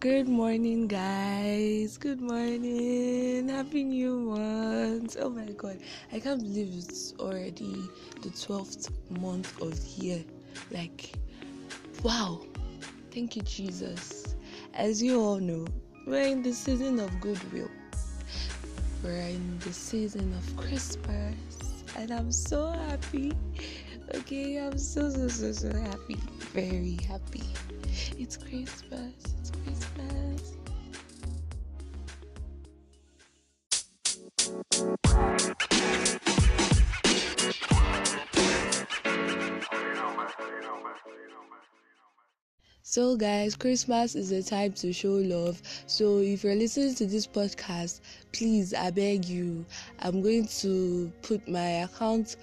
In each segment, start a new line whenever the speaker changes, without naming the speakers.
Good morning, guys. Good morning. Happy New Month. Oh my god, I can't believe it's already the 12th month of the year. Like, wow. Thank you, Jesus. As you all know, we're in the season of goodwill, we're in the season of Christmas, and I'm so happy. Okay, I'm so, so, so, so happy. Very happy. It's Christmas. It's Christmas. So, guys, Christmas is a time to show love. So, if you're listening to this podcast, please, I beg you, I'm going to put my account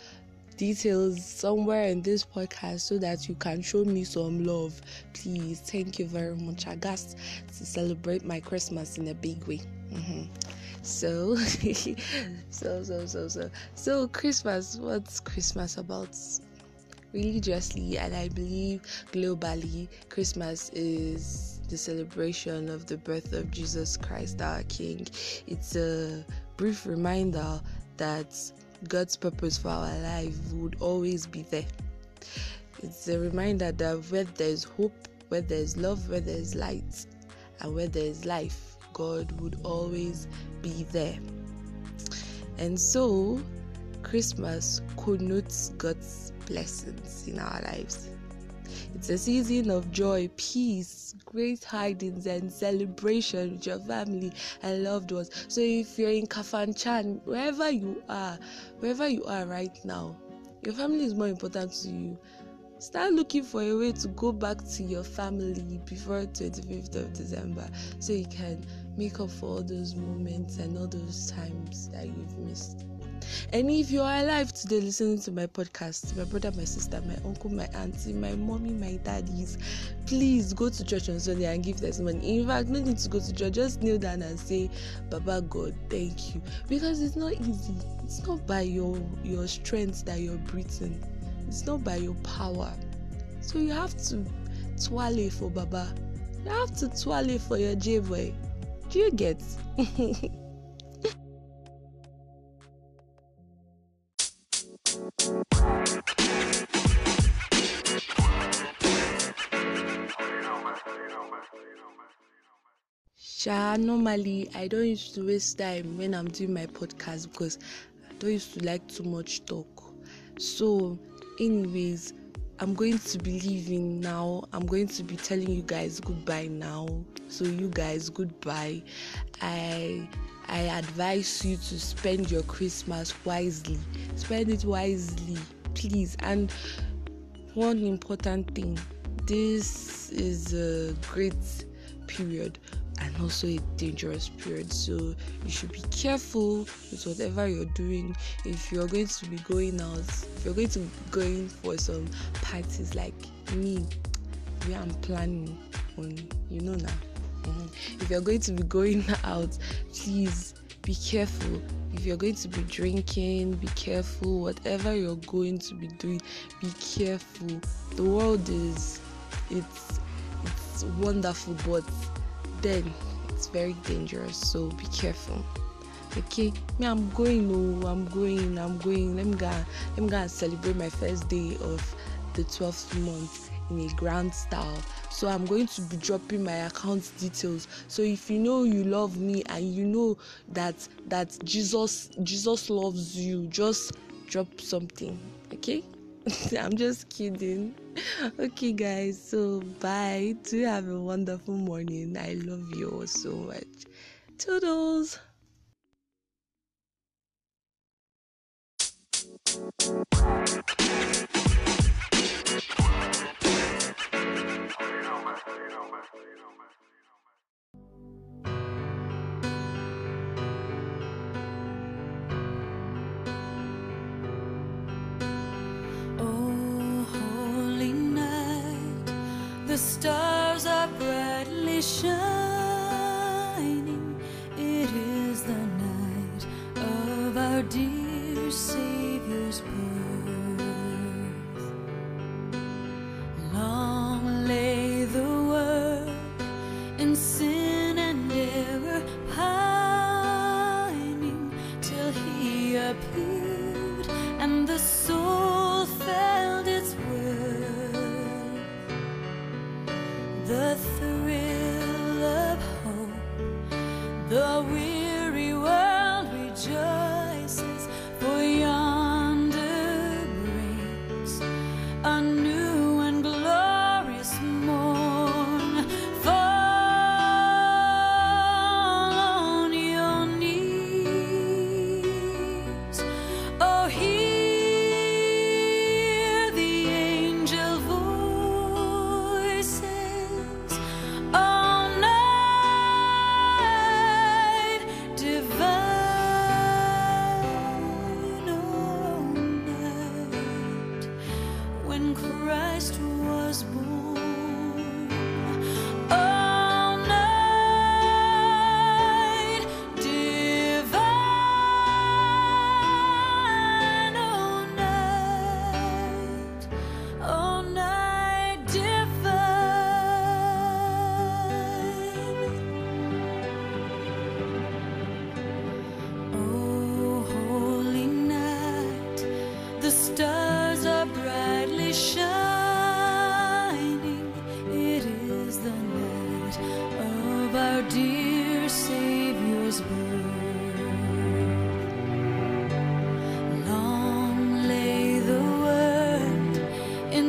details somewhere in this podcast so that you can show me some love. Please, thank you very much. I got to celebrate my Christmas in a big way. Mm-hmm. So, so, so, so, so, so, Christmas. What's Christmas about? Religiously, and I believe globally, Christmas is the celebration of the birth of Jesus Christ, our King. It's a brief reminder that God's purpose for our life would always be there. It's a reminder that where there's hope, where there's love, where there's light, and where there's life, God would always be there. And so, Christmas connotes God's blessings in our lives. It's a season of joy, peace, great hidings, and celebration with your family and loved ones. So if you're in Kafanchan, wherever you are, wherever you are right now, your family is more important to you. Start looking for a way to go back to your family before 25th of December so you can make up for all those moments and all those times that you've missed. And if you are alive today listening to my podcast, my brother, my sister, my uncle, my auntie, my mommy, my daddies, please go to church on Sunday and give testimony. In fact, no need to go to church, just kneel down and say, Baba God, thank you. Because it's not easy. It's not by your your strength that you're breathing. It's not by your power. So you have to twale for Baba. You have to twale for your J boy. Do you get? Normally I don't used to waste time when I'm doing my podcast because I don't used to like too much talk. So, anyways, I'm going to be leaving now. I'm going to be telling you guys goodbye now. So, you guys, goodbye. I I advise you to spend your Christmas wisely. Spend it wisely, please. And one important thing this is a great period and also a dangerous period. So you should be careful with whatever you're doing. If you're going to be going out, if you're going to be going for some parties like me, we am planning on, you know now. Mm-hmm. If you're going to be going out, please be careful. If you're going to be drinking, be careful. Whatever you're going to be doing, be careful. The world is it's it's wonderful, but then it's very dangerous so be careful. Okay? Me i'm going oh i'm going i'm going. Let me go let me go and celebrate my first day of the 12th month in a grand style. So i'm going to be dropping my account details. So if you know you love me and you know that that jesus jesus loves you just drop something. Okay? I'm just kidding okay guys so bye. Do have a wonderful morning. I love you all so much. Toodles
stars are brightly shining. It is the night of our dear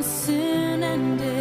soon ended.